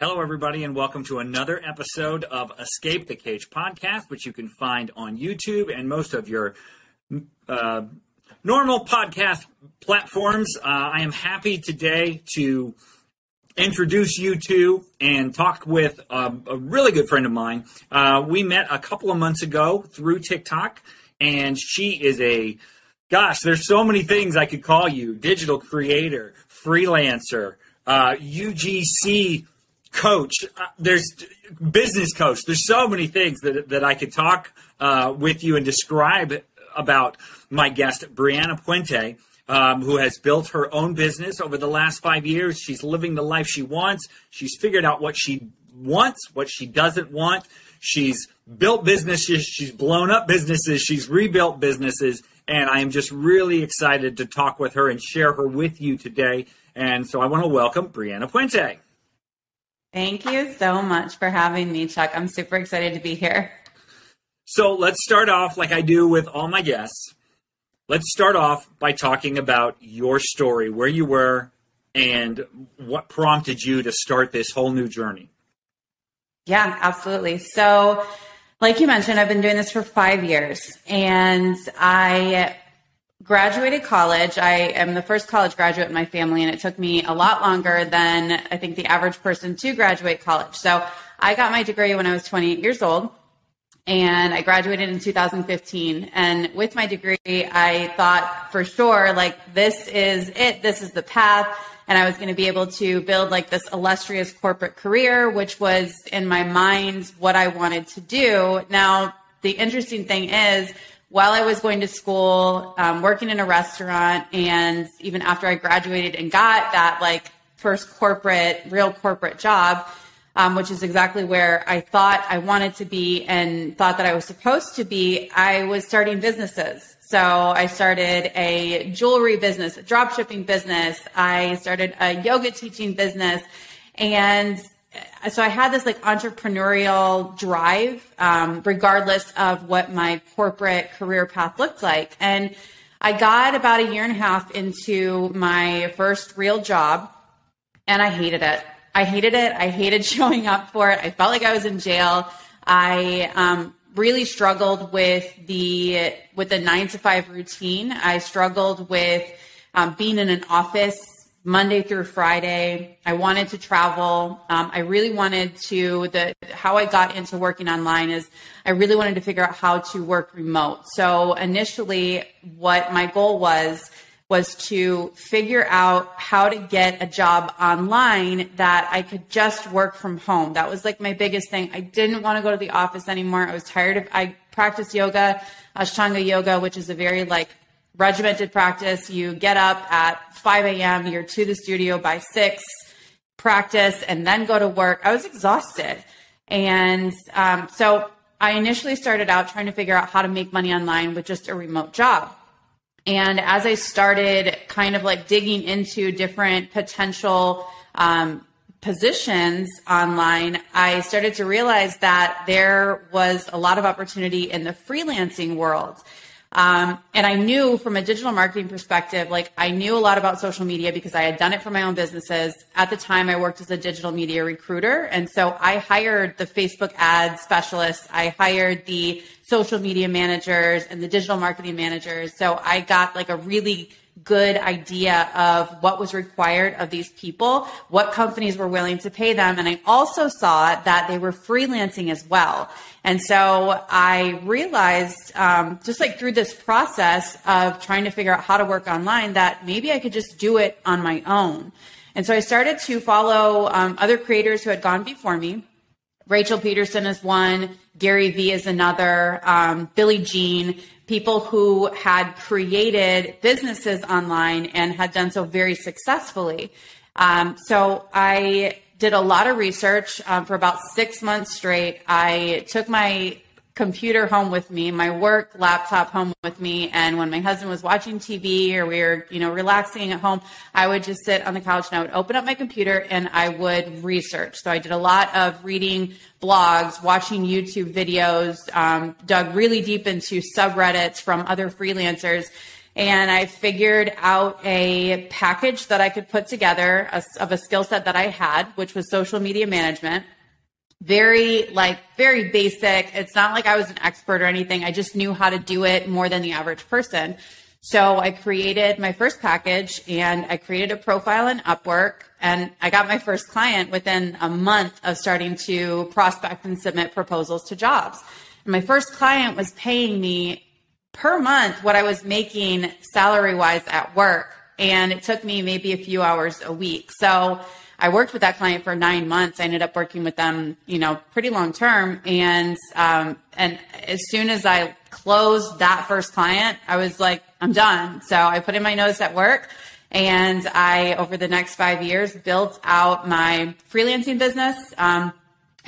Hello, everybody, and welcome to another episode of Escape the Cage podcast, which you can find on YouTube and most of your uh, normal podcast platforms. Uh, I am happy today to introduce you to and talk with um, a really good friend of mine. Uh, we met a couple of months ago through TikTok, and she is a gosh, there's so many things I could call you digital creator, freelancer, UGC uh, coach. Uh, there's business coach. There's so many things that that I could talk uh, with you and describe about my guest Breana Puente. Um, who has built her own business over the last five years. She's living the life she wants. She's figured out what she wants, what she doesn't want. She's built businesses, she's blown up businesses, she's rebuilt businesses, and I am just really excited to talk with her and share her with you today. And so I want to welcome Breana Puente. Thank you so much for having me, Chuck. I'm super excited to be here. So let's start off like I do with all my guests. Let's start off by talking about your story, where you were, and what prompted you to start this whole new journey. Yeah, absolutely. So, like you mentioned, I've been doing this for five years, and I graduated college. I am the first college graduate in my family, and it took me a lot longer than I think the average person to graduate college. So I got my degree when I was 28 years old, and I graduated in 2015. And with my degree, I thought for sure, like, this is it, this is the path. And I was going to be able to build like this illustrious corporate career, which was in my mind what I wanted to do. Now, the interesting thing is, while I was going to school, um, working in a restaurant, and even after I graduated and got that like first corporate, real corporate job, um, which is exactly where I thought I wanted to be and thought that I was supposed to be, I was starting businesses. So I started a jewelry business, a drop shipping business. I started a yoga teaching business. And so I had this like entrepreneurial drive, um, regardless of what my corporate career path looked like. And I got about a year and a half into my first real job and I hated it. I hated it. I hated showing up for it. I felt like I was in jail. I um, really struggled with the with the nine to five routine. I struggled with um, being in an office Monday through Friday. I wanted to travel. Um, I really wanted to, the, how I got into working online is I really wanted to figure out how to work remote. So initially what my goal was, was to figure out how to get a job online that I could just work from home. That was like my biggest thing. I didn't want to go to the office anymore. I was tired of, I practiced yoga, Ashtanga yoga, which is a very like regimented practice. You get up at 5 a.m., you're to the studio by 6, practice, and then go to work. I was exhausted. And um, so I initially started out trying to figure out how to make money online with just a remote job. And as I started kind of like digging into different potential um, positions online, I started to realize that there was a lot of opportunity in the freelancing world. Um, and I knew from a digital marketing perspective, like I knew a lot about social media because I had done it for my own businesses. At the time, I worked as a digital media recruiter. And so I hired the Facebook ad specialists. I hired the social media managers and the digital marketing managers. So I got like a really good idea of what was required of these people, what companies were willing to pay them. And I also saw that they were freelancing as well. And so I realized, um, just like through this process of trying to figure out how to work online, that maybe I could just do it on my own. And so I started to follow um, other creators who had gone before me. Rachel Pedersen is one, Gary Vee is another, um, Billy Gene, people who had created businesses online and had done so very successfully. Um, so I did a lot of research um, for about six months straight. I took my computer home with me, my work laptop home with me. And when my husband was watching TV or we were, you know, relaxing at home, I would just sit on the couch and I would open up my computer and I would research. So I did a lot of reading blogs, watching YouTube videos, um, dug really deep into subreddits from other freelancers and I figured out a package that I could put together of a skill set that I had, which was social media management. Very, like, very basic. It's not like I was an expert or anything. I just knew how to do it more than the average person. So I created my first package and I created a profile in Upwork and I got my first client within a month of starting to prospect and submit proposals to jobs. And my first client was paying me per month what I was making salary wise at work. And it took me maybe a few hours a week. So I worked with that client for nine months. I ended up working with them, you know, pretty long term. And um, and as soon as I closed that first client, I was like, I'm done. So I put in my notice at work. And I, over the next five years, built out my freelancing business. Um,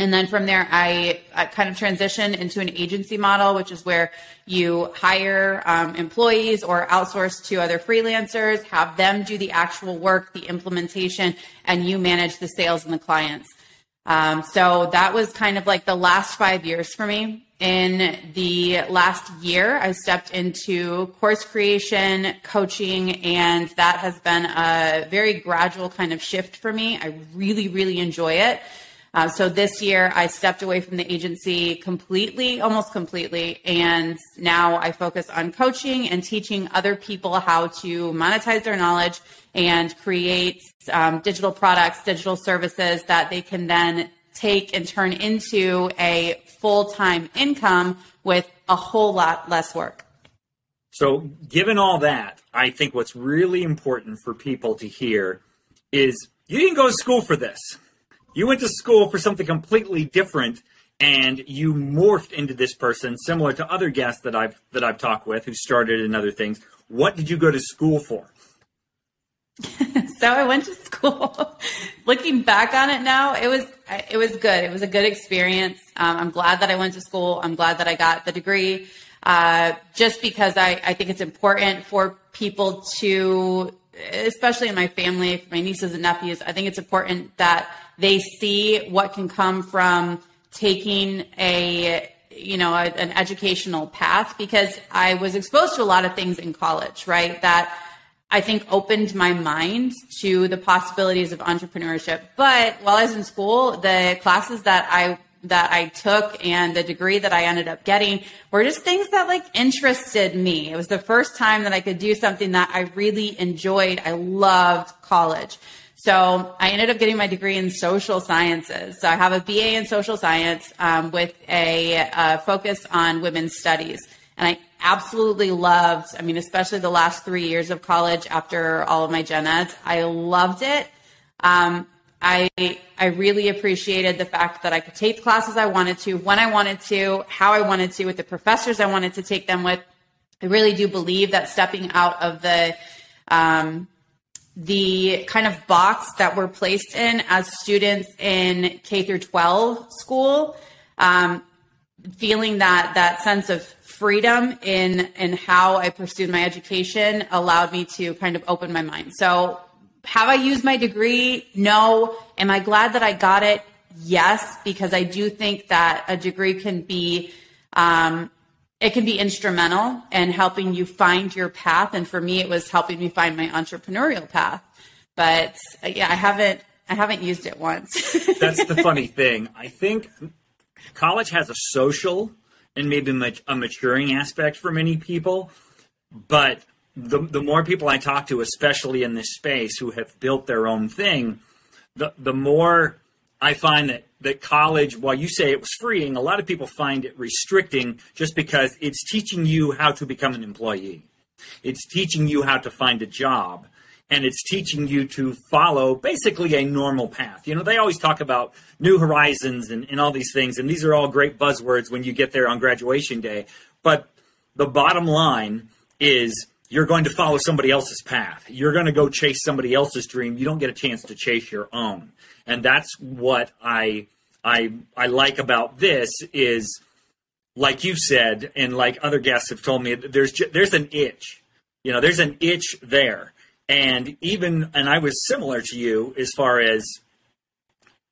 and then from there, I, I, kind of transitioned into an agency model, which is where you hire um, employees or outsource to other freelancers, have them do the actual work, the implementation, and you manage the sales and the clients. Um, so that was kind of like the last five years for me. In the last year, I stepped into course creation, coaching, and that has been a very gradual kind of shift for me. I really, really enjoy it. Uh, so this year I stepped away from the agency completely, almost completely. And now I focus on coaching and teaching other people how to monetize their knowledge and create um, digital products, digital services that they can then take and turn into a full time income with a whole lot less work. So, given all that, I think what's really important for people to hear is you didn't go to school for this. You went to school for something completely different and you morphed into this person similar to other guests that I've that I've talked with who started in other things. What did you go to school for? so I went to school. Looking back on it now, it was it was good. It was a good experience. Um, I'm glad that I went to school. I'm glad that I got the degree. Uh, just because I, I think it's important for people to, especially in my family, my nieces and nephews, I think it's important that they see what can come from taking a you know a, an educational path because I was exposed to a lot of things in college, right? That I think opened my mind to the possibilities of entrepreneurship. But while I was in school, the classes that I that I took and the degree that I ended up getting were just things that like interested me. It was the first time that I could do something that I really enjoyed. I loved college. So I ended up getting my degree in social sciences. So I have a BA in social science um, with a, focus on women's studies. And I absolutely loved, I mean, especially the last three years of college after all of my gen eds, I loved it. Um, I I really appreciated the fact that I could take the classes I wanted to, when I wanted to, how I wanted to, with the professors I wanted to take them with. I really do believe that stepping out of the um, the kind of box that we're placed in as students in K through 12 school, um, feeling that that sense of freedom in in how I pursued my education allowed me to kind of open my mind. So, have I used my degree? No. Am I glad that I got it? Yes, because I do think that a degree can be um, it can be instrumental in helping you find your path. And for me, it was helping me find my entrepreneurial path. But uh, yeah, I haven't I haven't used it once. That's the funny thing. I think college has a social and maybe a maturing aspect for many people, but the the more people I talk to, especially in this space, who have built their own thing, the the more I find that, that college, while you say it was freeing, a lot of people find it restricting just because it's teaching you how to become an employee. It's teaching you how to find a job. And it's teaching you to follow basically a normal path. You know, they always talk about new horizons and, and all these things, and these are all great buzzwords when you get there on graduation day. But the bottom line is you're going to follow somebody else's path. You're going to go chase somebody else's dream. You don't get a chance to chase your own and that's what I I I like about this is like you said and like other guests have told me there's there's an itch you know there's an itch there and even and I was similar to you as far as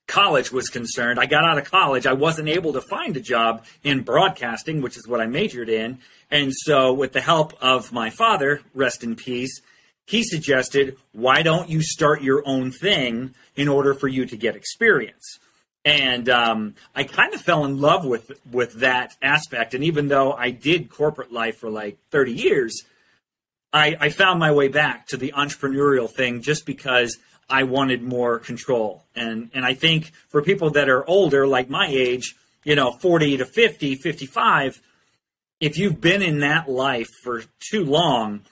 college was concerned. I got out of college. I wasn't able to find a job in broadcasting, which is what I majored in. And so, with the help of my father, rest in peace, he suggested, why don't you start your own thing in order for you to get experience? And um, I kind of fell in love with with that aspect. And even though I did corporate life for like 30 years, I, I found my way back to the entrepreneurial thing just because I wanted more control. And and I think for people that are older, like my age, you know, 40 to 50, 55, if you've been in that life for too long,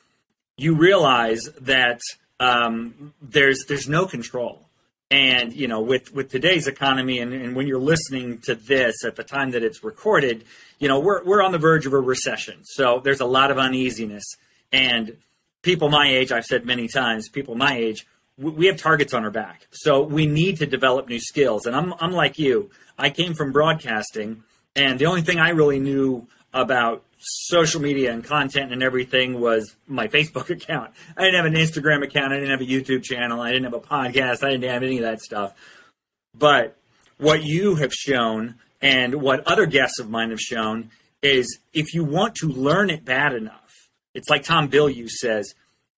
you realize that um, there's there's no control. And you know, with with today's economy, and, and when you're listening to this at the time that it's recorded, you know, we're we're on the verge of a recession. So there's a lot of uneasiness. And people my age, I've said many times, people my age we have targets on our back. So we need to develop new skills. And I'm, I'm like you. I came from broadcasting, and the only thing I really knew about social media and content and everything was my Facebook account. I didn't have an Instagram account. I didn't have a YouTube channel. I didn't have a podcast. I didn't have any of that stuff. But what you have shown and what other guests of mine have shown is if you want to learn it bad enough, it's like Tom Bilyeu says,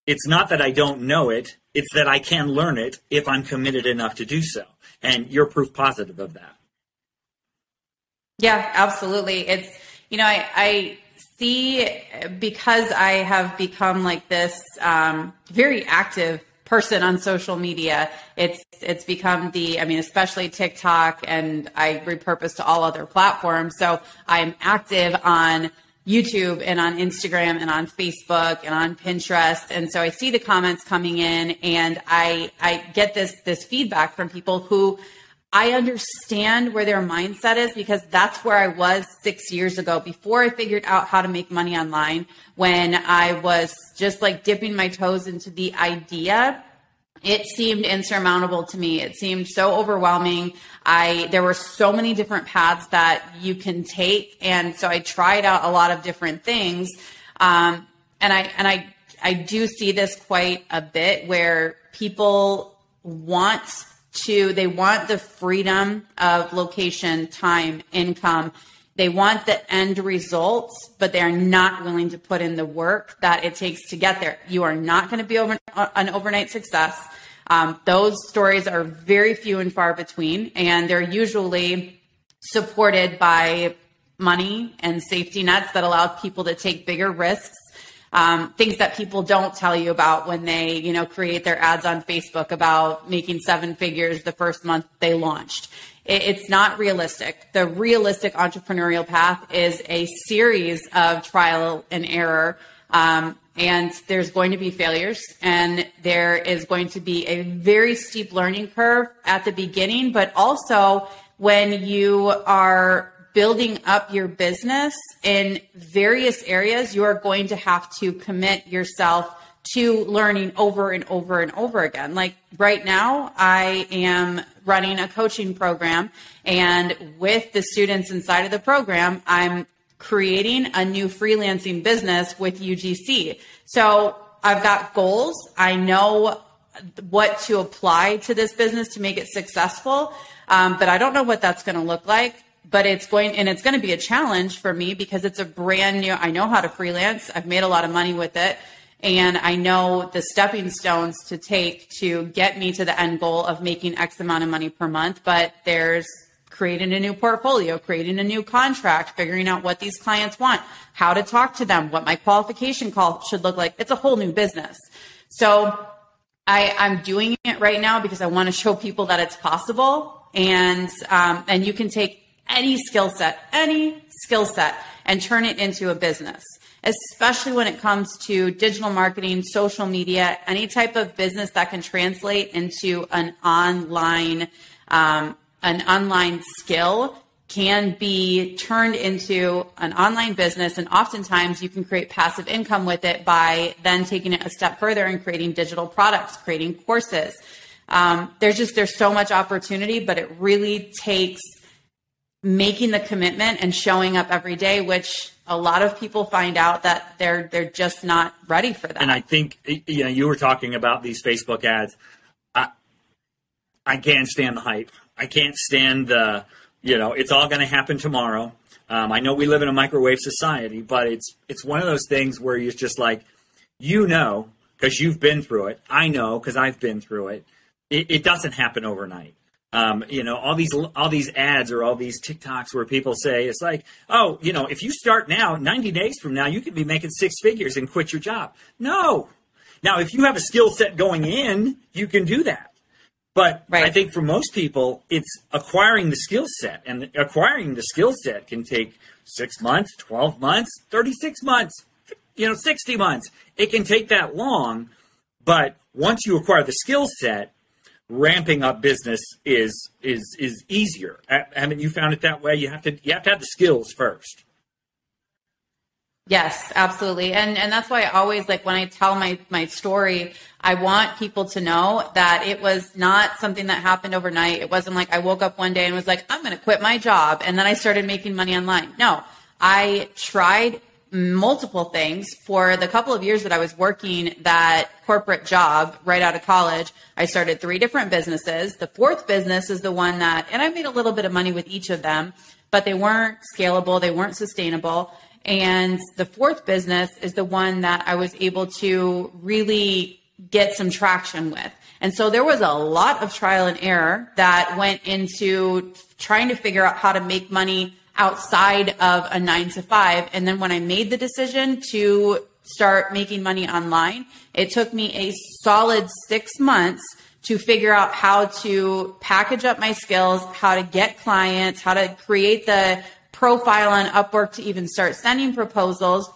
it's not that I don't know it, it's that I can learn it if I'm committed enough to do so. And you're proof positive of that. Yeah, absolutely. It's, you know, I, I see because I have become like this um, very active person on social media. It's it's become the I mean especially TikTok and I repurpose to all other platforms. So I'm active on YouTube and on Instagram and on Facebook and on Pinterest. And so I see the comments coming in and I, I get this, this feedback from people who I understand where their mindset is because that's where I was six years ago before I figured out how to make money online when I was just like dipping my toes into the idea it seemed insurmountable to me. It seemed so overwhelming. I there were so many different paths that you can take, and so I tried out a lot of different things. Um, and I and I I do see this quite a bit where people want to they want the freedom of location, time, income. They want the end results, but they are not willing to put in the work that it takes to get there. You are not going to be over, an overnight success. Um, those stories are very few and far between, and they're usually supported by money and safety nets that allow people to take bigger risks. Um, things that people don't tell you about when they, you know, create their ads on Facebook about making seven figures the first month they launched it's not realistic. The realistic entrepreneurial path is a series of trial and error. Um, and there's going to be failures and there is going to be a very steep learning curve at the beginning, but also when you are building up your business in various areas, you are going to have to commit yourself to learning over and over and over again. Like right now, I am running a coaching program, and with the students inside of the program, I'm creating a new freelancing business with UGC. So I've got goals. I know what to apply to this business to make it successful, um, but I don't know what that's going to look like but it's going and it's going to be a challenge for me because it's a brand new i know how to freelance i've made a lot of money with it and I know the stepping stones to take to get me to the end goal of making X amount of money per month. But there's creating a new portfolio, creating a new contract, figuring out what these clients want, how to talk to them, what my qualification call should look like. It's a whole new business. So I, I'm doing it right now because I want to show people that it's possible. And, um, and you can take any skill set, any skill set and turn it into a business especially when it comes to digital marketing, social media, any type of business that can translate into an online um, an online skill can be turned into an online business. And oftentimes you can create passive income with it by then taking it a step further and creating digital products creating courses. Um, there's just there's so much opportunity but it really takes making the commitment and showing up every day which a lot of people find out that they're they're just not ready for that. And I think you know you were talking about these Facebook ads. I I can't stand the hype. I can't stand the, you know, it's all going to happen tomorrow. Um, I know we live in a microwave society, but it's it's one of those things where you're just like, you know, because you've been through it. I know because I've been through it. it. It doesn't happen overnight. Um, you know, all these all these ads or all these TikToks where people say it's like, oh, you know, if you start now, 90 days from now, you could be making six figures and quit your job. No. Now, if you have a skill set going in, you can do that. But right. I think for most people, it's acquiring the skill set, and acquiring the skill set can take six months, 12 months, 36 months, you know, 60 months. It can take that long. But once you acquire the skill set, ramping up business is is is easier. Haven't you found it that way? You have to you have to have the skills first. Yes, absolutely. And and that's why I always like when I tell my my story, I want people to know that it was not something that happened overnight. It wasn't like I woke up one day and was like, I'm going to quit my job and then I started making money online. No. I tried multiple things for the couple of years that I was working that corporate job right out of college. I started three different businesses. The fourth business is the one that, and I made a little bit of money with each of them, but they weren't scalable. They weren't sustainable. And the fourth business is the one that I was able to really get some traction with. And so there was a lot of trial and error that went into trying to figure out how to make money outside of a nine to five. And then when I made the decision to start making money online, it took me a solid six months to figure out how to package up my skills, how to get clients, how to create the profile on Upwork to even start sending proposals.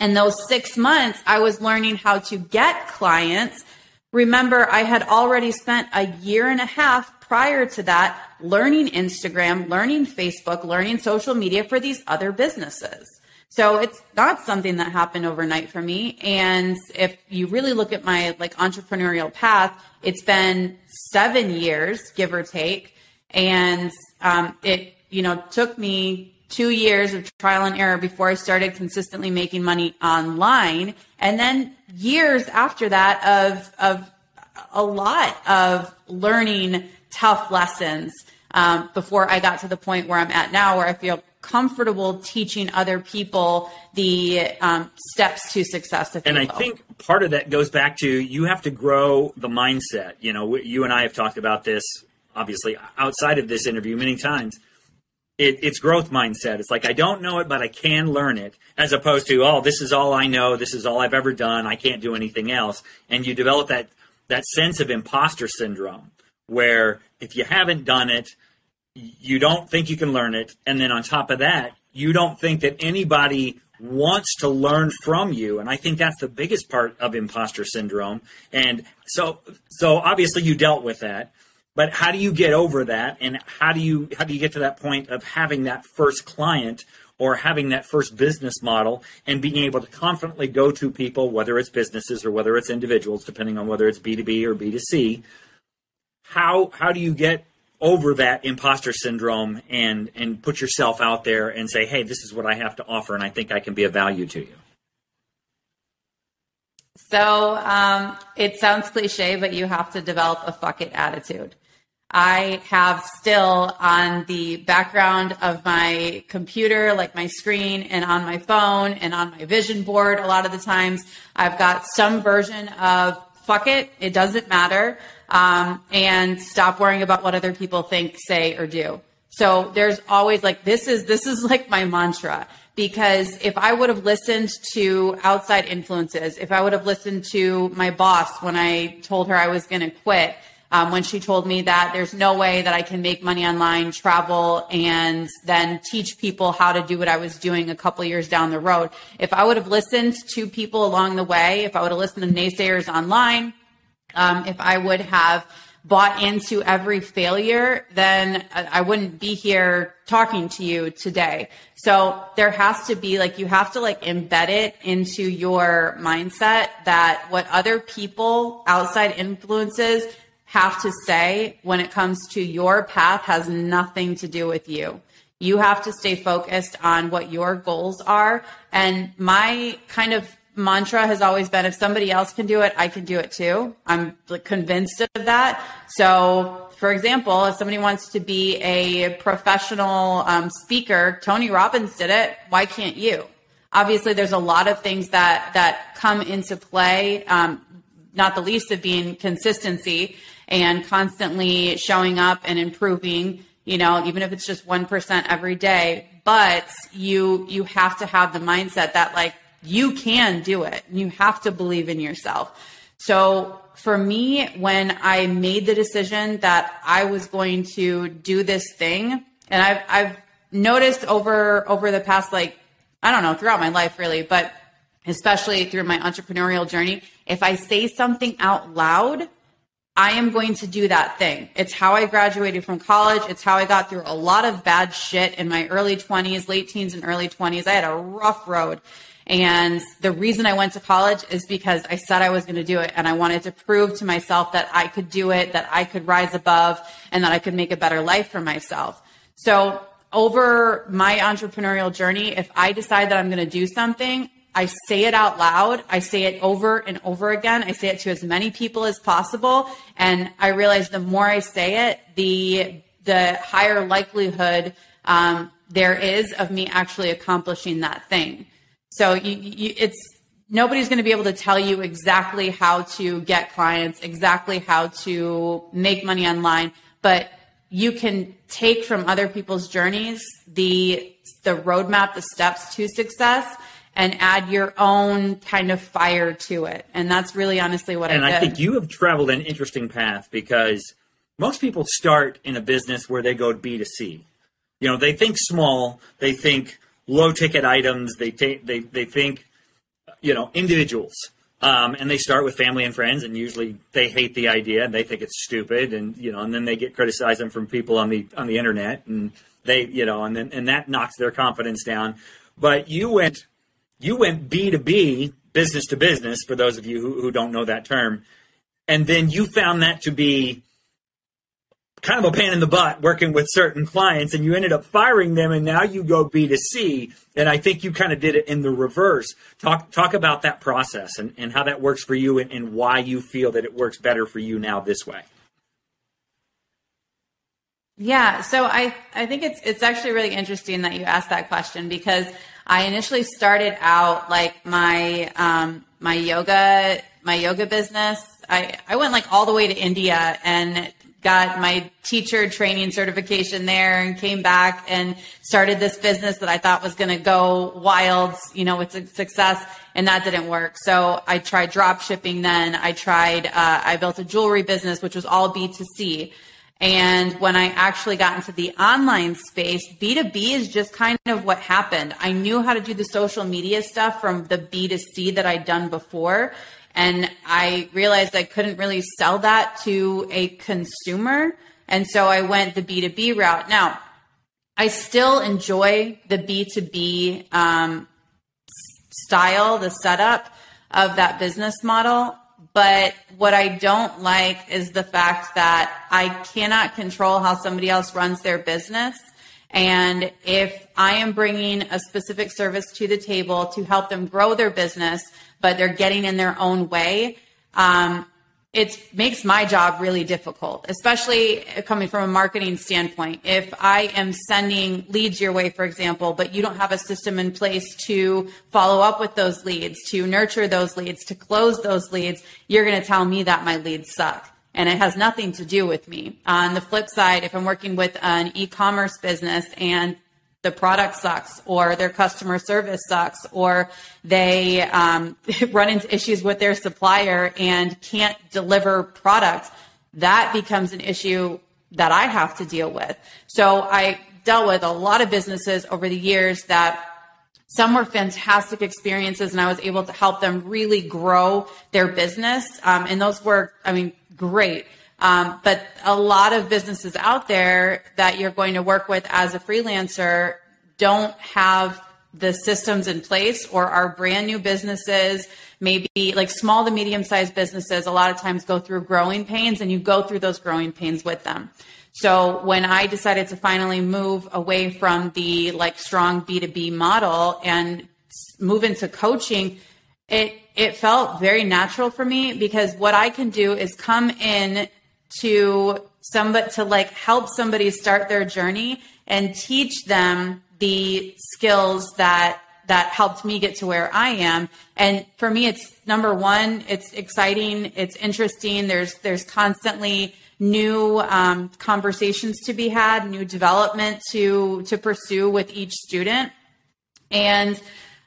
And those six months, I was learning how to get clients. Remember, I had already spent a year and a half prior to that learning Instagram, learning Facebook, learning social media for these other businesses. So it's not something that happened overnight for me. And if you really look at my like entrepreneurial path, it's been seven years, give or take. And um, it, you know, took me two years of trial and error before I started consistently making money online. And then years after that of, of a lot of learning tough lessons um, before I got to the point where I'm at now, where I feel comfortable teaching other people the um, steps to success. and I think part of that goes back to you have to grow the mindset. You know, you and I have talked about this obviously outside of this interview many times. It, it's growth mindset. It's like I don't know it, but I can learn it, as opposed to oh, this is all I know. This is all I've ever done. I can't do anything else. And you develop that that sense of imposter syndrome where if you haven't done it, you don't think you can learn it. And then on top of that, you don't think that anybody wants to learn from you. And I think that's the biggest part of imposter syndrome. And so, so obviously you dealt with that, but how do you get over that? And how do you, how do you get to that point of having that first client or having that first business model and being able to confidently go to people, whether it's businesses or whether it's individuals, depending on whether it's B2B or B2C, how how do you get over that imposter syndrome and and put yourself out there and say, hey, this is what I have to offer, and I think I can be of value to you. So um, it sounds cliche, but you have to develop a fuck it attitude. I have still on the background of my computer, like my screen, and on my phone and on my vision board. A lot of the times, I've got some version of fuck it, it doesn't matter um, and stop worrying about what other people think, say, or do. So there's always like this is this is like my mantra because if I would have listened to outside influences, if I would have listened to my boss when I told her I was going to quit, um, when she told me that there's no way that I can make money online, travel, and then teach people how to do what I was doing a couple years down the road. If I would have listened to people along the way, if I would have listened to naysayers online, um, if I would have bought into every failure, then I wouldn't be here talking to you today. So there has to be like, you have to like embed it into your mindset that what other people, outside influences have to say when it comes to your path has nothing to do with you. You have to stay focused on what your goals are. And my kind of mantra has always been if somebody else can do it, I can do it too. I'm convinced of that. So for example, if somebody wants to be a professional um, speaker, Tony Robbins did it. Why can't you? Obviously, there's a lot of things that that come into play. Um, not the least of being consistency and constantly showing up and improving. You know, even if it's just one percent every day, but you you have to have the mindset that like you can do it. You have to believe in yourself. So for me, when I made the decision that I was going to do this thing, and I've, I've noticed over over the past like I don't know throughout my life really, but especially through my entrepreneurial journey, if I say something out loud, I am going to do that thing. It's how I graduated from college. It's how I got through a lot of bad shit in my early 20s, late teens, and early 20s. I had a rough road. And the reason I went to college is because I said I was going to do it and I wanted to prove to myself that I could do it, that I could rise above and that I could make a better life for myself. So over my entrepreneurial journey, if I decide that I'm going to do something, I say it out loud. I say it over and over again. I say it to as many people as possible. And I realize the more I say it, the, the higher likelihood um, there is of me actually accomplishing that thing. So you, you, it's nobody's going to be able to tell you exactly how to get clients, exactly how to make money online, but you can take from other people's journeys the the roadmap, the steps to success, and add your own kind of fire to it. And that's really honestly what and I did. And I think you have traveled an interesting path because most people start in a business where they go B2C. You know, they think small, they think low ticket items. They take they they think you know individuals. Um, and they start with family and friends, and usually they hate the idea and they think it's stupid, and you know, and then they get criticized from people on the on the internet, and they you know, and then and that knocks their confidence down. But you went you went B to B, business to business, for those of you who, who don't know that term, and then you found that to be kind of a pain in the butt working with certain clients and you ended up firing them and now you go B2C. And I think you kind of did it in the reverse. Talk talk about that process and, and how that works for you and, and why you feel that it works better for you now this way. Yeah, so I, I think it's it's actually really interesting that you asked that question because I initially started out like my um, my yoga my yoga business. I, I went like all the way to India and got my teacher training certification there and came back and started this business that I thought was going to go wild, you know, with success. And that didn't work. So I tried drop shipping then. I tried, uh, I built a jewelry business, which was all B2C. And when I actually got into the online space, B2B is just kind of what happened. I knew how to do the social media stuff from the B2C that I'd done before. And I realized I couldn't really sell that to a consumer. And so I went the B2B route. Now, I still enjoy the B2B um, style, the setup of that business model. But what I don't like is the fact that I cannot control how somebody else runs their business. And if I am bringing a specific service to the table to help them grow their business, but they're getting in their own way, um, it makes my job really difficult, especially coming from a marketing standpoint. If I am sending leads your way, for example, but you don't have a system in place to follow up with those leads, to nurture those leads, to close those leads, you're going to tell me that my leads suck. And it has nothing to do with me. On the flip side, if I'm working with an e commerce business and the product sucks or their customer service sucks or they um, run into issues with their supplier and can't deliver products, that becomes an issue that I have to deal with. So I dealt with a lot of businesses over the years that some were fantastic experiences and I was able to help them really grow their business. Um, and those were, I mean, great. Um, but a lot of businesses out there that you're going to work with as a freelancer don't have the systems in place or are brand new businesses, maybe like small to medium sized businesses, a lot of times go through growing pains and you go through those growing pains with them. So when I decided to finally move away from the like strong B2B model and move into coaching, it it felt very natural for me because what I can do is come in to somebody to like help somebody start their journey and teach them the skills that that helped me get to where I am. And for me, it's number one, it's exciting, it's interesting. There's there's constantly new um, conversations to be had, new development to to pursue with each student, and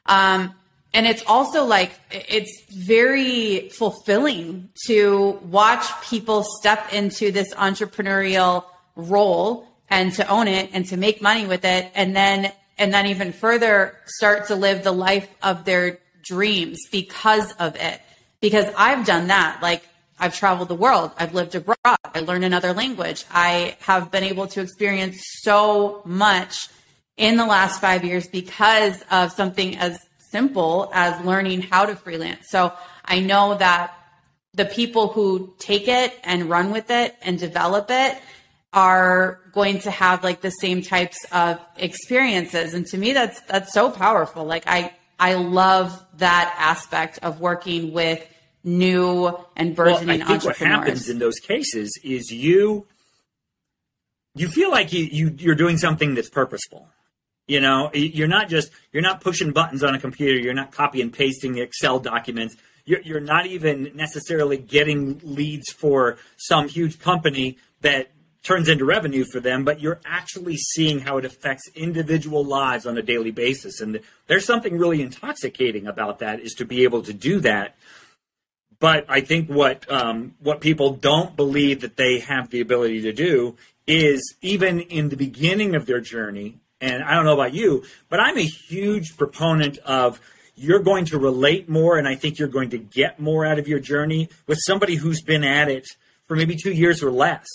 um, and it's also like it's very fulfilling to watch people step into this entrepreneurial role and to own it and to make money with it, and then and then even further start to live the life of their dreams because of it. Because I've done that. Like I've traveled the world. I've lived abroad. I learned another language. I have been able to experience so much in the last five years because of something as simple as learning how to freelance. So I know that the people who take it and run with it and develop it are going to have like the same types of experiences. And to me that's that's so powerful. Like i i love that aspect of working with new and burgeoning well, I think what happens in those cases is you you feel like you, you you're doing something that's purposeful you know you're not just you're not pushing buttons on a computer you're not copy and pasting excel documents you're, you're not even necessarily getting leads for some huge company that turns into revenue for them, but you're actually seeing how it affects individual lives on a daily basis. And there's something really intoxicating about that is to be able to do that. But I think what um, what people don't believe that they have the ability to do is even in the beginning of their journey. And I don't know about you, but I'm a huge proponent of you're going to relate more, and I think you're going to get more out of your journey with somebody who's been at it for maybe two years or less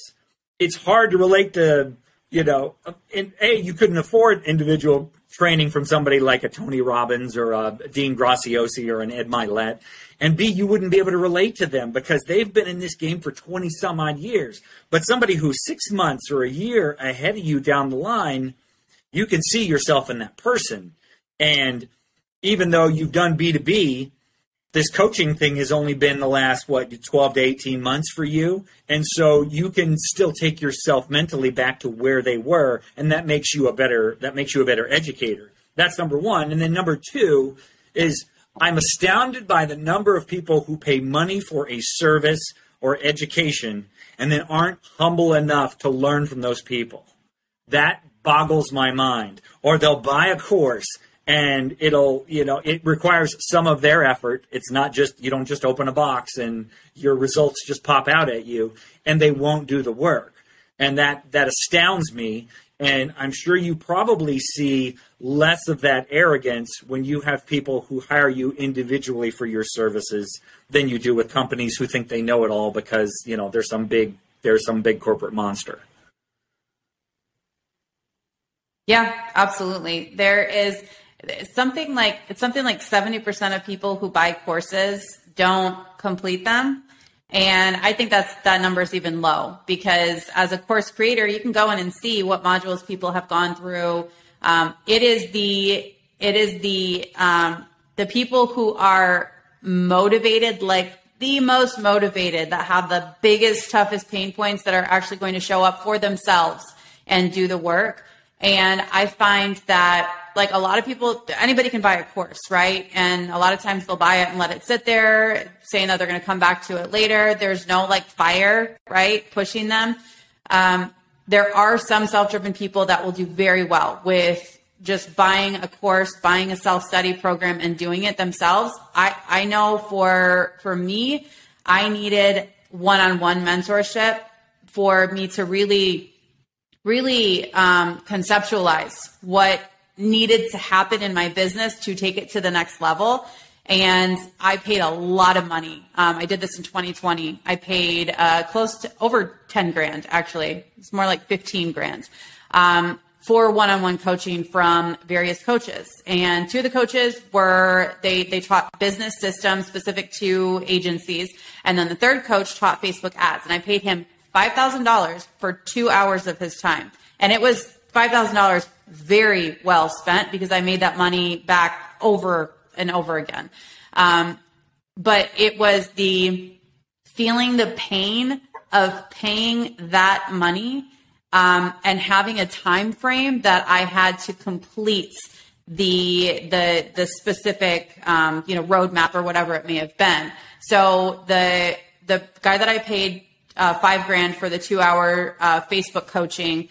it's hard to relate to, you know, in, A, you couldn't afford individual training from somebody like a Tony Robbins or a Dean Graziosi or an Ed Mylett. And B, you wouldn't be able to relate to them because they've been in this game for 20 some odd years. But somebody who's six months or a year ahead of you down the line, you can see yourself in that person. And even though you've done B2B, this coaching thing has only been the last what 12 to 18 months for you. And so you can still take yourself mentally back to where they were and that makes you a better that makes you a better educator. That's number 1 and then number 2 is i'm astounded by the number of people who pay money for a service or education and then aren't humble enough to learn from those people. That boggles my mind. Or they'll buy a course and it'll you know it requires some of their effort. It's not just you don't just open a box and your results just pop out at you and they won't do the work. And that that astounds me and i'm sure you probably see less of that arrogance when you have people who hire you individually for your services than you do with companies who think they know it all because you know there's some big there's some big corporate monster yeah absolutely. There is something like it's something like 70% of people who buy courses don't complete them. And i think that's that number is even low because as a course creator you can go in and see what modules people have gone through. Um, it is the it is the um, the people who are motivated like the most motivated that have the biggest toughest pain points that are actually going to show up for themselves and do the work and i find that like a lot of people, anybody can buy a course, right? And a lot of times they'll buy it and let it sit there, saying that they're going to come back to it later. There's no like fire, right? Pushing them. Um, there are some self driven people that will do very well with just buying a course, buying a self study program and doing it themselves. I, I know for, for me, I needed one on one mentorship for me to really, really um, conceptualize what needed to happen in my business to take it to the next level. And I paid a lot of money. Um, I did this in 2020. I paid uh, close to over 10 grand, actually. It's more like 15 grand um, for one-on-one coaching from various coaches. And two of the coaches were they they taught business systems specific to agencies, and then the third coach taught Facebook ads. And I paid him five thousand dollars for two hours of his time, and it was five thousand dollars very well spent because I made that money back over and over again. Um, but it was the feeling the pain of paying that money um, and having a time frame that I had to complete the the the specific um, you know roadmap or whatever it may have been. So the the guy that I paid uh, five grand for the two hour uh, Facebook coaching,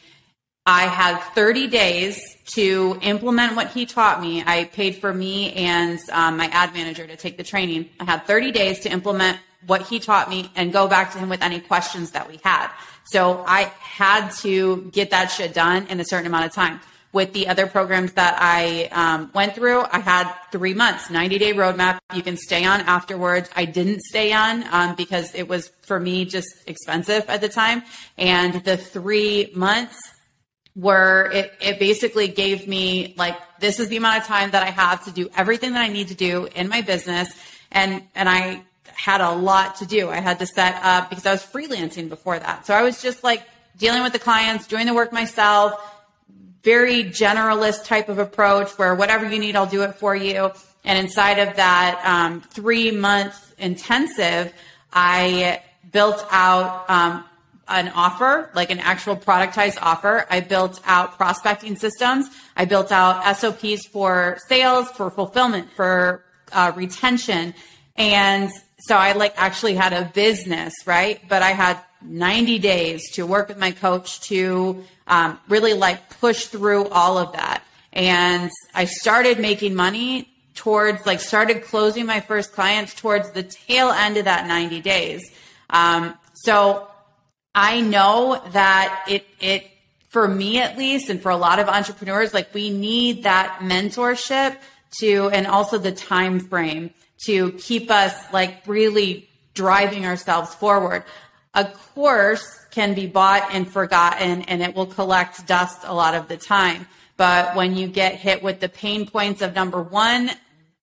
I had 30 days to implement what he taught me. I paid for me and um, my ad manager to take the training. I had 30 days to implement what he taught me and go back to him with any questions that we had. So I had to get that shit done in a certain amount of time. With the other programs that I um, went through, I had three months, 90 day roadmap. You can stay on afterwards. I didn't stay on um, because it was for me just expensive at the time. And the three months were it, it basically gave me like this is the amount of time that I have to do everything that I need to do in my business. And and I had a lot to do. I had to set up because I was freelancing before that. So I was just like dealing with the clients, doing the work myself, very generalist type of approach where whatever you need, I'll do it for you. And inside of that um, three month intensive, I built out um, an offer, like an actual productized offer. I built out prospecting systems. I built out SOPs for sales, for fulfillment, for uh, retention. And so I like actually had a business, right? But I had 90 days to work with my coach to um, really like push through all of that. And I started making money towards like started closing my first clients towards the tail end of that 90 days. Um, so I know that it, it, for me at least, and for a lot of entrepreneurs, like we need that mentorship to, and also the time frame to keep us like really driving ourselves forward. A course can be bought and forgotten and it will collect dust a lot of the time. But when you get hit with the pain points of number one,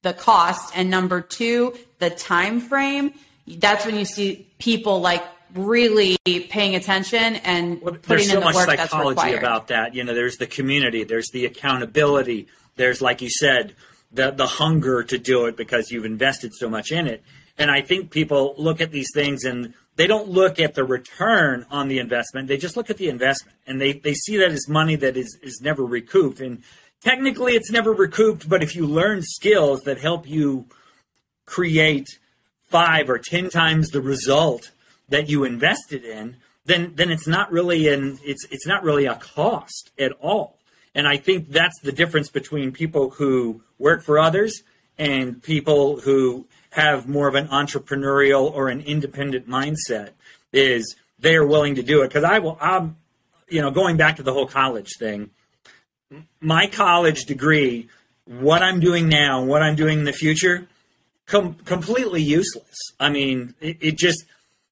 the cost, and number two, the time frame, that's when you see people like really paying attention and well, putting so in the much work psychology that's required. about that. You know, there's the community, there's the accountability, there's like you said, the the hunger to do it because you've invested so much in it. And I think people look at these things and they don't look at the return on the investment. They just look at the investment and they, they see that as money that is, is never recouped. And technically it's never recouped, but if you learn skills that help you create five or ten times the result that you invested in, then then it's not really an it's it's not really a cost at all. And I think that's the difference between people who work for others and people who have more of an entrepreneurial or an independent mindset is they are willing to do it. Because I will, I'm, you know, going back to the whole college thing, my college degree, what I'm doing now, what I'm doing in the future, com- completely useless. I mean, it, it just,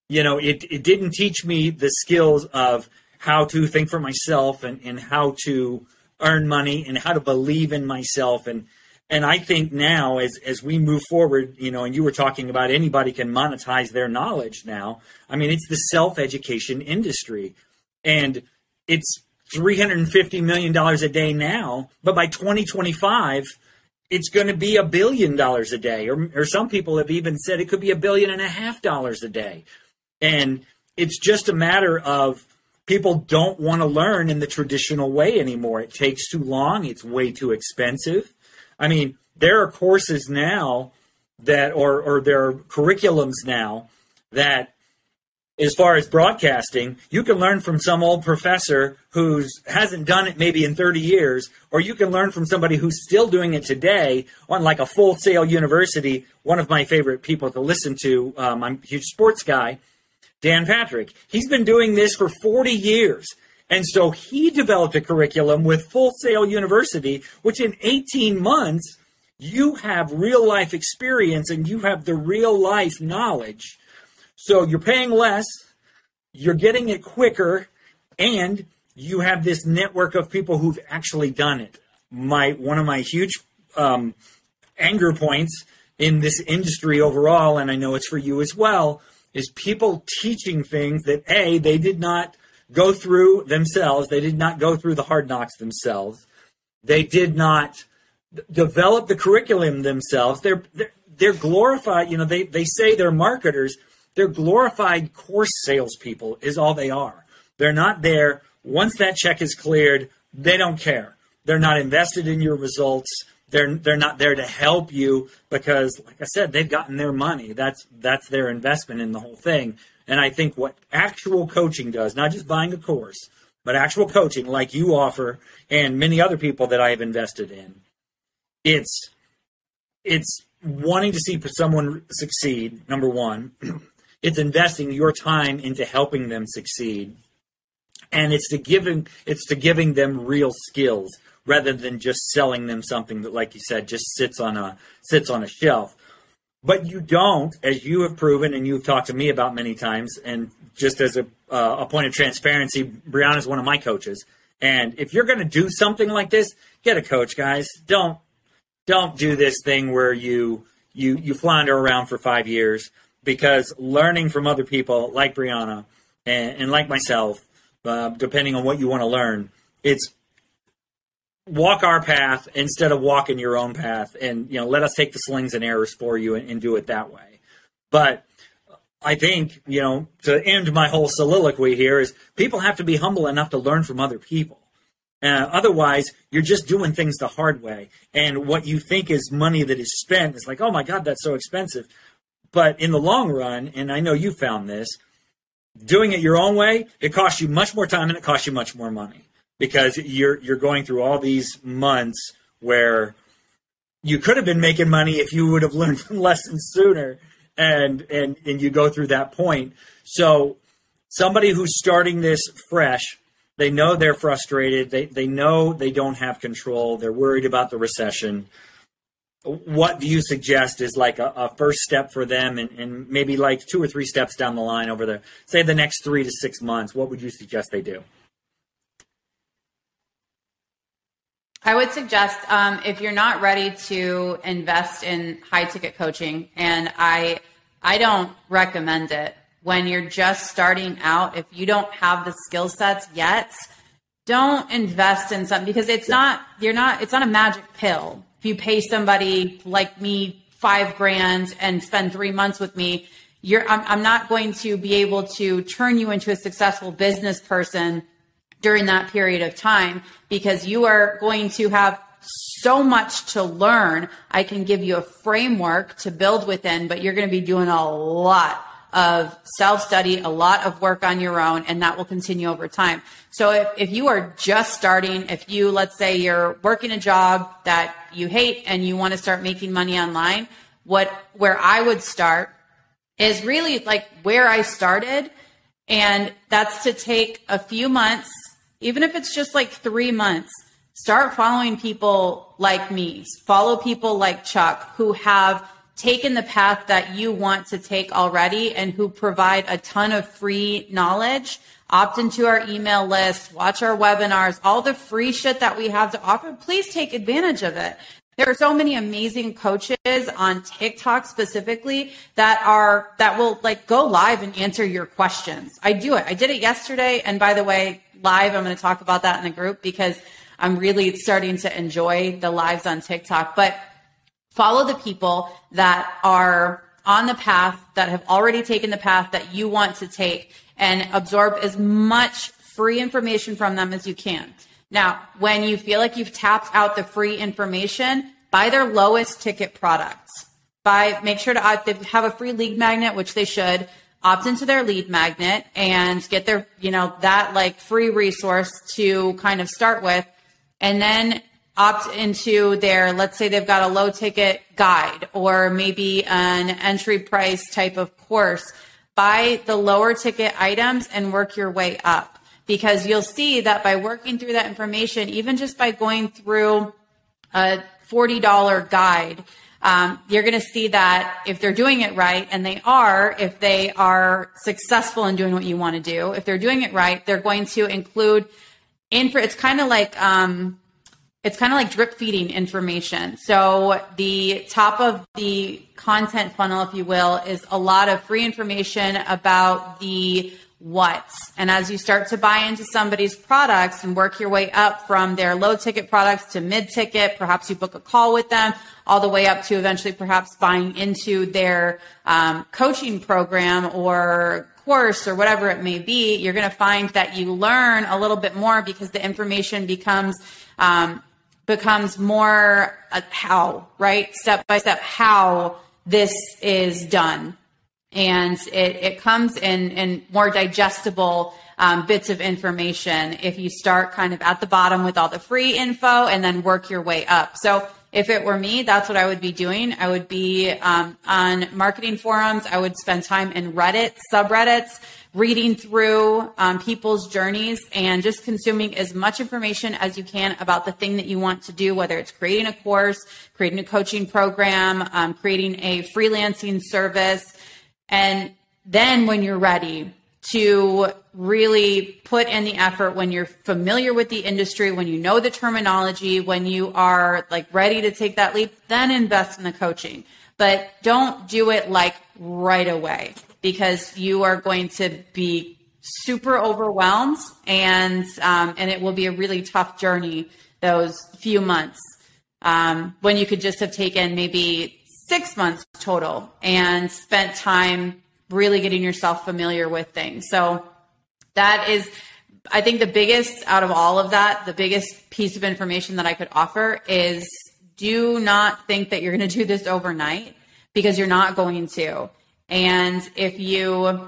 you know, it, it didn't teach me the skills of how to think for myself and, and how to earn money and how to believe in myself and and I think now as as we move forward, you know, and you were talking about anybody can monetize their knowledge now. I mean, it's the self-education industry. And it's 350 million dollars a day now, but by 2025 it's going to be a billion dollars a day or, or some people have even said it could be a billion and a half dollars a day. And it's just a matter of people don't want to learn in the traditional way anymore. It takes too long. It's way too expensive. I mean, there are courses now that, or, or there are curriculums now that, as far as broadcasting, you can learn from some old professor who hasn't done it maybe in 30 years, or you can learn from somebody who's still doing it today on like a Full Sail University. One of my favorite people to listen to, um, I'm a huge sports guy Dan Patrick. He's been doing this for 40 years. And so he developed a curriculum with Full Sail University, which in 18 months, you have real life experience and you have the real life knowledge. So you're paying less, you're getting it quicker, and you have this network of people who've actually done it. My one of my huge um, anger points in this industry overall, and I know it's for you as well, is people teaching things that a they did not go through themselves. They did not go through the hard knocks themselves. They did not develop the curriculum themselves. They're they're, they're glorified. You know, they they say they're marketers, they're glorified course salespeople, is all they are. They're not there. Once that check is cleared, they don't care. They're not invested in your results. They're they're not there to help you because, like I said, they've gotten their money. That's that's their investment in the whole thing. And I think what actual coaching does, not just buying a course, but actual coaching like you offer and many other people that I have invested in, it's it's wanting to see someone succeed. Number one, it's investing your time into helping them succeed, and it's to giving it's to giving them real skills rather than just selling them something that, like you said, just sits on a sits on a shelf. But you don't, as you have proven and you've talked to me about many times, and just as a, uh, a point of transparency, Breana is one of my coaches. And if you're going to do something like this, get a coach, guys. Don't don't do this thing where you you you flounder around for five years because learning from other people like Breana and, and like myself, uh, depending on what you want to learn, it's walk our path instead of walking your own path and you know let us take the slings and arrows for you and, and do it that way. But i think you know to end my whole soliloquy here is people have to be humble enough to learn from other people. Uh, otherwise you're just doing things the hard way. And what you think is money that is spent is like oh my god that's so expensive. But in the long run and i know you found this doing it your own way it costs you much more time and it costs you much more money because you're you're going through all these months where you could have been making money if you would have learned lessons sooner and and and you go through that point. So somebody who's starting this fresh they know they're frustrated. They they know they don't have control. They're worried about the recession. What do you suggest is like a, a first step for them and, and maybe like two or three steps down the line over the say the next three to six months what would you suggest they do I would suggest um, if you're not ready to invest in high ticket coaching, and I I don't recommend it when you're just starting out. If you don't have the skill sets yet, don't invest in something because it's not you're not it's not a magic pill. If you pay somebody like me five grand and spend three months with me, you're I'm, I'm not going to be able to turn you into a successful business person during that period of time because you are going to have so much to learn. I can give you a framework to build within, but you're going to be doing a lot of self study, a lot of work on your own, and that will continue over time. So if, if you are just starting, if you, let's say you're working a job that you hate and you want to start making money online, what, where I would start is really like where I started. And that's to take a few months even if it's just like three months, start following people like me, follow people like Chuck who have taken the path that you want to take already and who provide a ton of free knowledge. Opt into our email list, watch our webinars, all the free shit that we have to offer. Please take advantage of it. There are so many amazing coaches on TikTok specifically that are that will like go live and answer your questions. I do it. I did it yesterday and by the way, live. I'm going to talk about that in the group because I'm really starting to enjoy the lives on TikTok. But follow the people that are on the path, that have already taken the path that you want to take, and absorb as much free information from them as you can. Now, when you feel like you've tapped out the free information, buy their lowest ticket products. Buy, make sure to uh, have a free lead magnet, which they should opt into their lead magnet and get their, you know, that like free resource to kind of start with. And then opt into their, let's say they've got a low ticket guide or maybe an entry price type of course. Buy the lower ticket items and work your way up because you'll see that by working through that information, even just by going through a $40 guide, um, you're going to see that if they're doing it right, and they are, if they are successful in doing what you want to do, if they're doing it right, they're going to include info. It's kind of like um, it's kind of like drip feeding information. So the top of the content funnel, if you will, is a lot of free information about the what. And as you start to buy into somebody's products and work your way up from their low ticket products to mid ticket, perhaps you book a call with them, all the way up to eventually perhaps buying into their um, coaching program or course or whatever it may be, you're going to find that you learn a little bit more because the information becomes um, becomes more how right step by step how this is done and it, it comes in, in more digestible um, bits of information if you start kind of at the bottom with all the free info and then work your way up. So if it were me, that's what I would be doing. I would be um, on marketing forums. I would spend time in Reddit, subreddits, reading through um, people's journeys and just consuming as much information as you can about the thing that you want to do, whether it's creating a course, creating a coaching program, um, creating a freelancing service. And then when you're ready to really put in the effort, when you're familiar with the industry, when you know the terminology, when you are like ready to take that leap, then invest in the coaching. But don't do it like right away because you are going to be super overwhelmed and um, and it will be a really tough journey those few months um, when you could just have taken maybe six months total and spent time really getting yourself familiar with things. So that is, I think the biggest out of all of that, the biggest piece of information that I could offer is do not think that you're going to do this overnight because you're not going to. And if you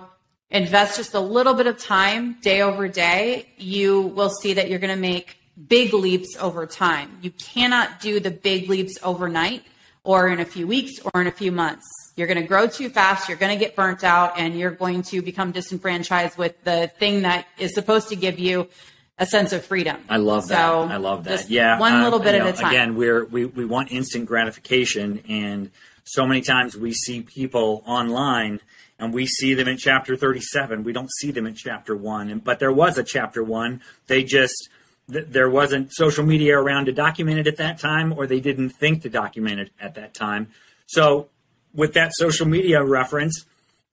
invest just a little bit of time day over day, you will see that you're going to make big leaps over time. You cannot do the big leaps overnight or in a few weeks or in a few months. You're going to grow too fast, you're going to get burnt out, and you're going to become disenfranchised with the thing that is supposed to give you a sense of freedom. I love that. So I love that. Yeah, one uh, little bit at know, a time. Again, we're we we want instant gratification, and so many times we see people online and we see them in chapter 37. We don't see them in chapter one, and but there was a chapter one. They just th- there wasn't social media around to document it at that time, or they didn't think to document it at that time. So, with that social media reference,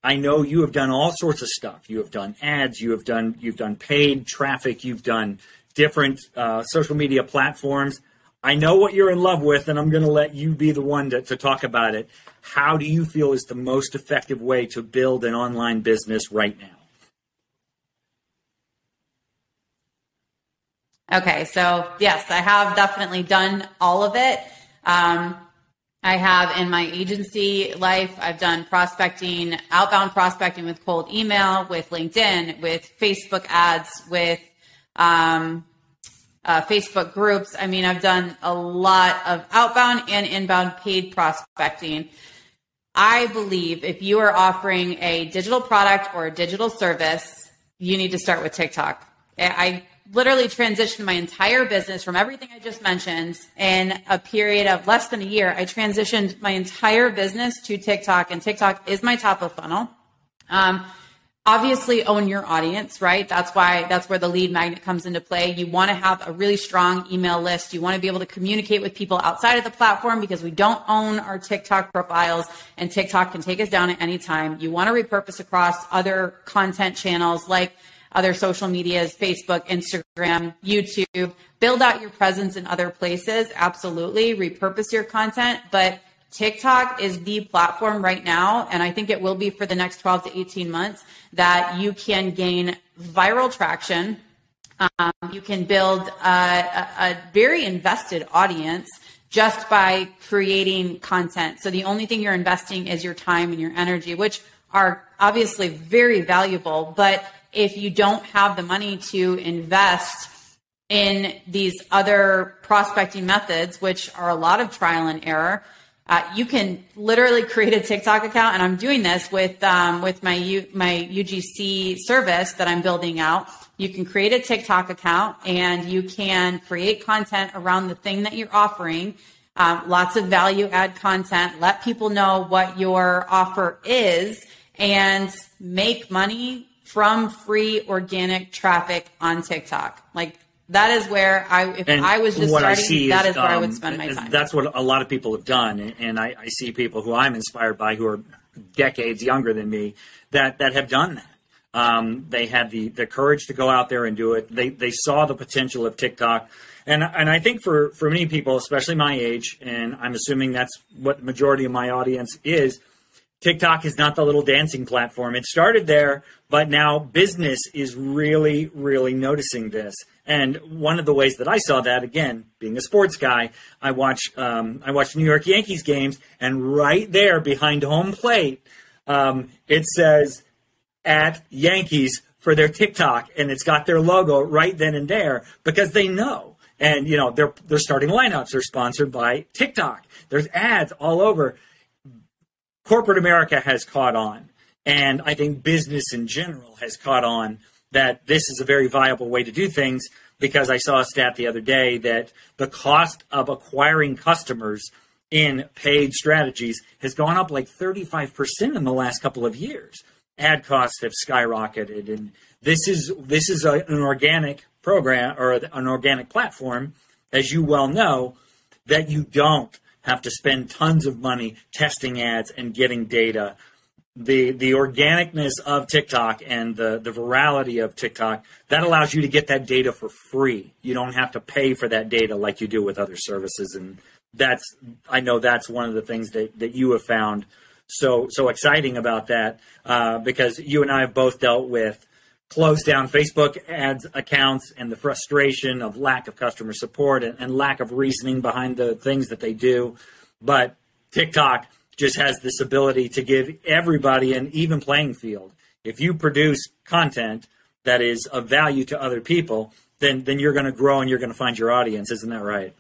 I know you have done all sorts of stuff. You have done ads. You have done you've done paid traffic. You've done different uh, social media platforms. I know what you're in love with, and I'm going to let you be the one to, to talk about it. How do you feel is the most effective way to build an online business right now? Okay, so yes, I have definitely done all of it. Um, I have in my agency life, I've done prospecting, outbound prospecting with cold email, with LinkedIn, with Facebook ads, with um, uh, Facebook groups. I mean, I've done a lot of outbound and inbound paid prospecting. I believe if you are offering a digital product or a digital service, you need to start with TikTok. I literally transitioned my entire business from everything I just mentioned in a period of less than a year. I transitioned my entire business to TikTok, and TikTok is my top of funnel. Um, obviously, own your audience, right? That's why that's where the lead magnet comes into play. You want to have a really strong email list. You want to be able to communicate with people outside of the platform because we don't own our TikTok profiles, and TikTok can take us down at any time. You want to repurpose across other content channels like other social medias, Facebook, Instagram, YouTube. Build out your presence in other places. Absolutely. Repurpose your content. But TikTok is the platform right now, and I think it will be for the next 12 to 18 months, that you can gain viral traction. Um, you can build a, a, a very invested audience just by creating content. So the only thing you're investing is your time and your energy, which are obviously very valuable, but if you don't have the money to invest in these other prospecting methods, which are a lot of trial and error, uh, you can literally create a TikTok account, and I'm doing this with um, with my U, my UGC service that I'm building out. You can create a TikTok account, and you can create content around the thing that you're offering. Um, lots of value add content. Let people know what your offer is, and make money from free organic traffic on TikTok. Like that is where I, if and I was just starting, that is, is where um, I would spend my time. That's what a lot of people have done, and I, I, see people who I'm inspired by who are decades younger than me that that have done that. Um, they had the, the courage to go out there and do it. They, they saw the potential of TikTok. And, and I think for, for many people, especially my age, and I'm assuming that's what the majority of my audience is, TikTok is not the little dancing platform. It started there, but now business is really, really noticing this. And one of the ways that I saw that, again, being a sports guy, I watch um, I watch New York Yankees games, and right there behind home plate, um, it says at Yankees for their TikTok, and it's got their logo right then and there because they know. And you know, their their starting lineups are sponsored by TikTok. There's ads all over corporate America has caught on, and I think business in general has caught on that this is a very viable way to do things because I saw a stat the other day that the cost of acquiring customers in paid strategies has gone up like 35% in the last couple of years. Ad costs have skyrocketed and this is this is a, an organic program or an organic platform as you well know that you don't have to spend tons of money testing ads and getting data. The the organicness of TikTok and the, the virality of TikTok, that allows you to get that data for free. You don't have to pay for that data like you do with other services. And that's I know that's one of the things that, that you have found so so exciting about that, uh, because you and I have both dealt with close down Facebook ads accounts and the frustration of lack of customer support and, and, lack of reasoning behind the things that they do. But TikTok just has this ability to give everybody an even playing field. If you produce content that is of value to other people, then then you're going to grow and you're going to find your audience. Isn't that right?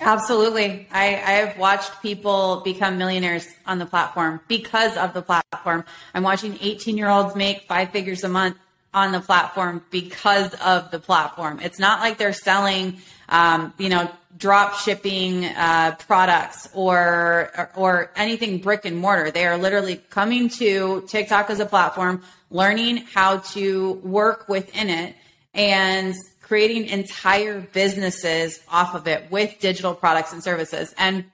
Absolutely. I, I have watched people become millionaires on the platform because of the platform. I'm watching 18 year olds make five figures a month on the platform because of the platform. It's not like they're selling, um, you know, drop shipping uh, products or, or, or anything brick and mortar. They are literally coming to TikTok as a platform, learning how to work within it, and creating entire businesses off of it with digital products and services. And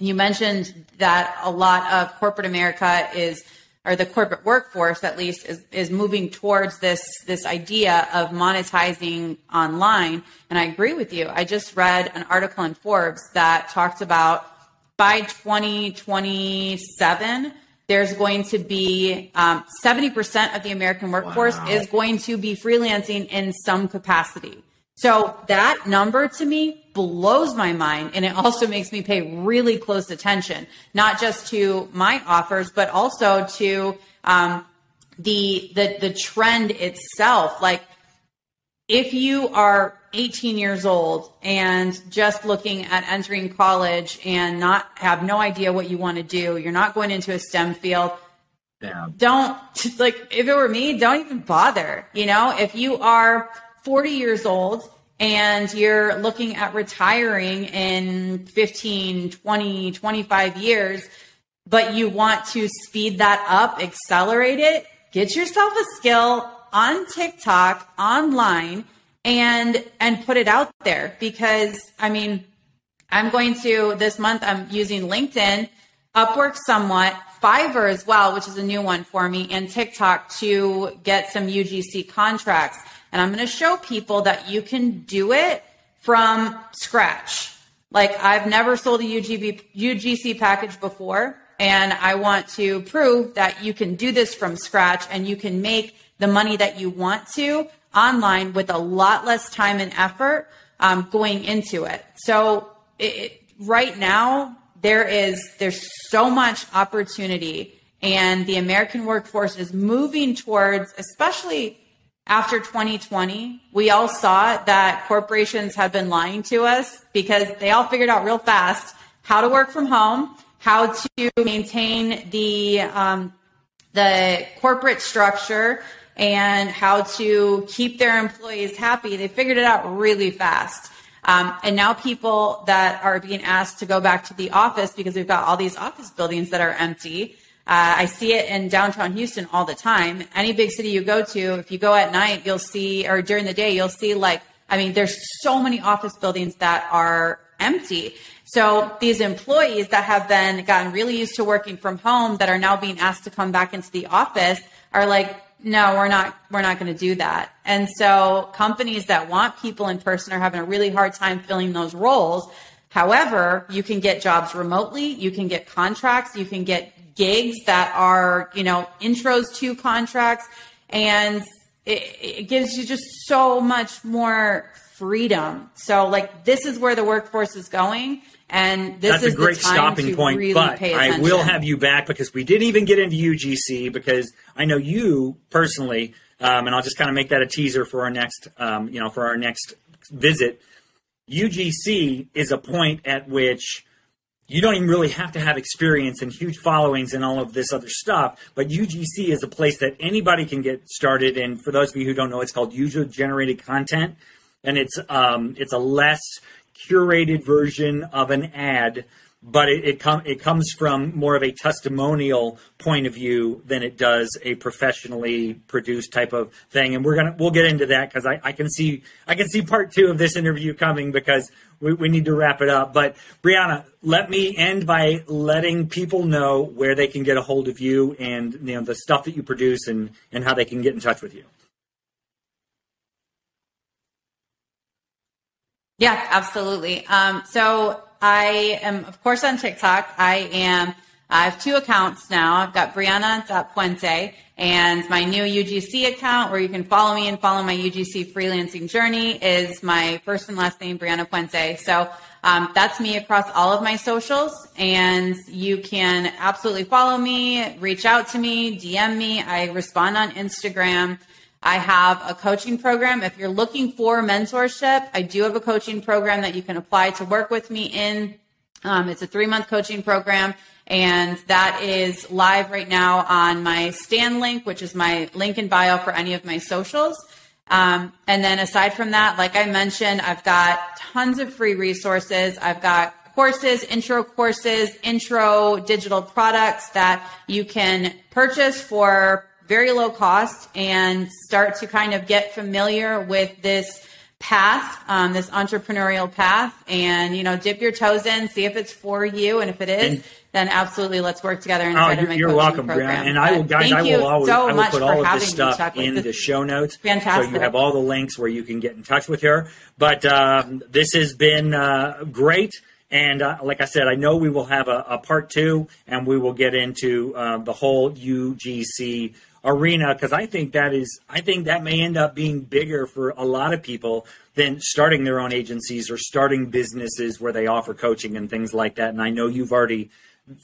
you mentioned that a lot of corporate America is or the corporate workforce at least is, is moving towards this this idea of monetizing online and i agree with you i just read an article in forbes that talked about by 2027 there's going to be um, 70% of the American workforce wow. is going to be freelancing in some capacity. So that number to me blows my mind. And it also makes me pay really close attention, not just to my offers, but also to um, the, the, the trend itself. Like if you are 18 years old and just looking at entering college and not have no idea what you want to do, you're not going into a STEM field. Damn. Don't like if it were me, don't even bother. You know, if you are 40 years old and you're looking at retiring in 15, 20, 25 years, but you want to speed that up, accelerate it, get yourself a skill on TikTok online and and put it out there because I mean I'm going to this month I'm using LinkedIn, Upwork somewhat, Fiverr as well, which is a new one for me, and TikTok to get some UGC contracts. And I'm going to show people that you can do it from scratch. Like I've never sold a UGB, UGC package before. And I want to prove that you can do this from scratch and you can make the money that you want to online with a lot less time and effort um, going into it. So it, right now there is there's so much opportunity, and the American workforce is moving towards, especially after 2020, we all saw that corporations have been lying to us because they all figured out real fast how to work from home, how to maintain the um, the corporate structure and how to keep their employees happy. They figured it out really fast. Um, and now people that are being asked to go back to the office because we've got all these office buildings that are empty. Uh, I see it in downtown Houston all the time. Any big city you go to, if you go at night, you'll see, or during the day, you'll see like, I mean, there's so many office buildings that are empty. So these employees that have been gotten really used to working from home that are now being asked to come back into the office are like, no, we're not, we're not going to do that. And so companies that want people in person are having a really hard time filling those roles. However, you can get jobs remotely. You can get contracts. You can get gigs that are, you know, intros to contracts. And it, it gives you just so much more freedom. So like this is where the workforce is going. And this That's is a great the time stopping point, really but I will have you back because we didn't even get into UGC because I know you personally, um, and I'll just kind of make that a teaser for our next, um, you know, for our next visit. UGC is a point at which you don't even really have to have experience and huge followings and all of this other stuff. But UGC is a place that anybody can get started. And for those of you who don't know, it's called user generated content, and it's um, it's a less curated version of an ad, but it it, com- it comes from more of a testimonial point of view than it does a professionally produced type of thing. And we're gonna we'll get into that because I, I can see I can see part two of this interview coming because we, we need to wrap it up. But Breana, let me end by letting people know where they can get a hold of you and you know the stuff that you produce and and how they can get in touch with you. Yeah, absolutely. Um, so I am, of course, on TikTok. I am. I have two accounts now. I've got Breana.puente and my new UGC account where you can follow me and follow my UGC freelancing journey is my first and last name, Breana Puente. So um, that's me across all of my socials. And you can absolutely follow me, reach out to me, DM me. I respond on Instagram. I have a coaching program. If you're looking for mentorship, I do have a coaching program that you can apply to work with me in. Um, it's a three month coaching program, and that is live right now on my Stan link, which is my link in bio for any of my socials. Um, and then aside from that, like I mentioned, I've got tons of free resources. I've got courses, intro courses, intro digital products that you can purchase for very low cost and start to kind of get familiar with this path, um, this entrepreneurial path, and you know, dip your toes in, see if it's for you, and if it is, And- then absolutely let's work together Oh, inside of you're, my you're coaching welcome, program. Breana. And I will, guys, I will always, so I will put all of this stuff. In this the show notes. fantastic. So you have all the links where you can get in touch with her. But um, this has been uh, great. And uh, like I said, I know we will have a, a part two, and we will get into uh, the whole UGC arena because I think that is, I think that may end up being bigger for a lot of people than starting their own agencies or starting businesses where they offer coaching and things like that. And I know you've already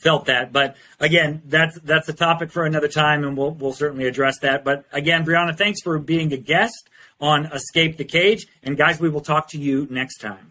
felt that. But again, that's that's a topic for another time, and we'll we'll certainly address that. But again, Breana, thanks for being a guest on Escape the Cage, and guys, we will talk to you next time.